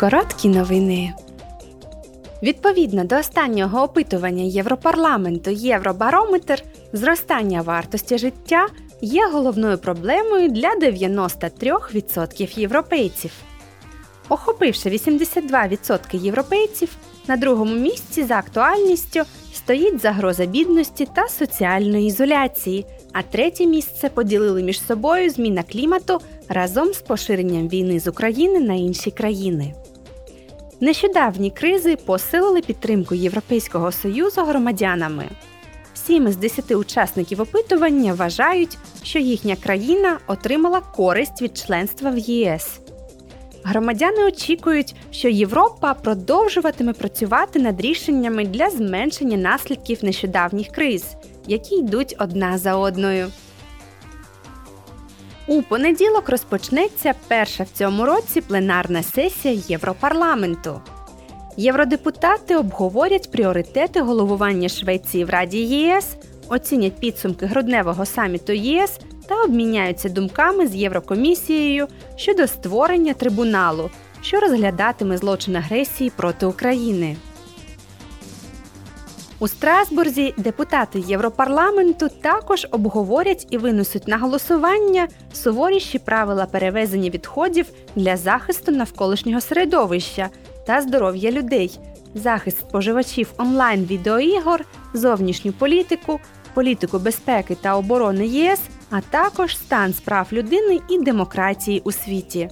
Короткі новини. Відповідно до останнього опитування Європарламенту Євробарометр, зростання вартості життя є головною проблемою для 93% європейців. Охопивши 82% європейців, на другому місці за актуальністю стоїть загроза бідності та соціальної ізоляції, а третє місце поділили між собою зміна клімату разом з поширенням війни з України на інші країни. Нещодавні кризи посилили підтримку Європейського союзу громадянами. Сім із десяти учасників опитування вважають, що їхня країна отримала користь від членства в ЄС. Громадяни очікують, що Європа продовжуватиме працювати над рішеннями для зменшення наслідків нещодавніх криз, які йдуть одна за одною. У понеділок розпочнеться перша в цьому році пленарна сесія Європарламенту. Євродепутати обговорять пріоритети головування Швеції в Раді ЄС, оцінять підсумки грудневого саміту ЄС та обміняються думками з Єврокомісією щодо створення трибуналу, що розглядатиме злочин агресії проти України. У Страсбурзі депутати Європарламенту також обговорять і винесуть на голосування суворіші правила перевезення відходів для захисту навколишнього середовища та здоров'я людей, захист споживачів онлайн відеоігор, зовнішню політику, політику безпеки та оборони ЄС, а також стан справ людини і демократії у світі.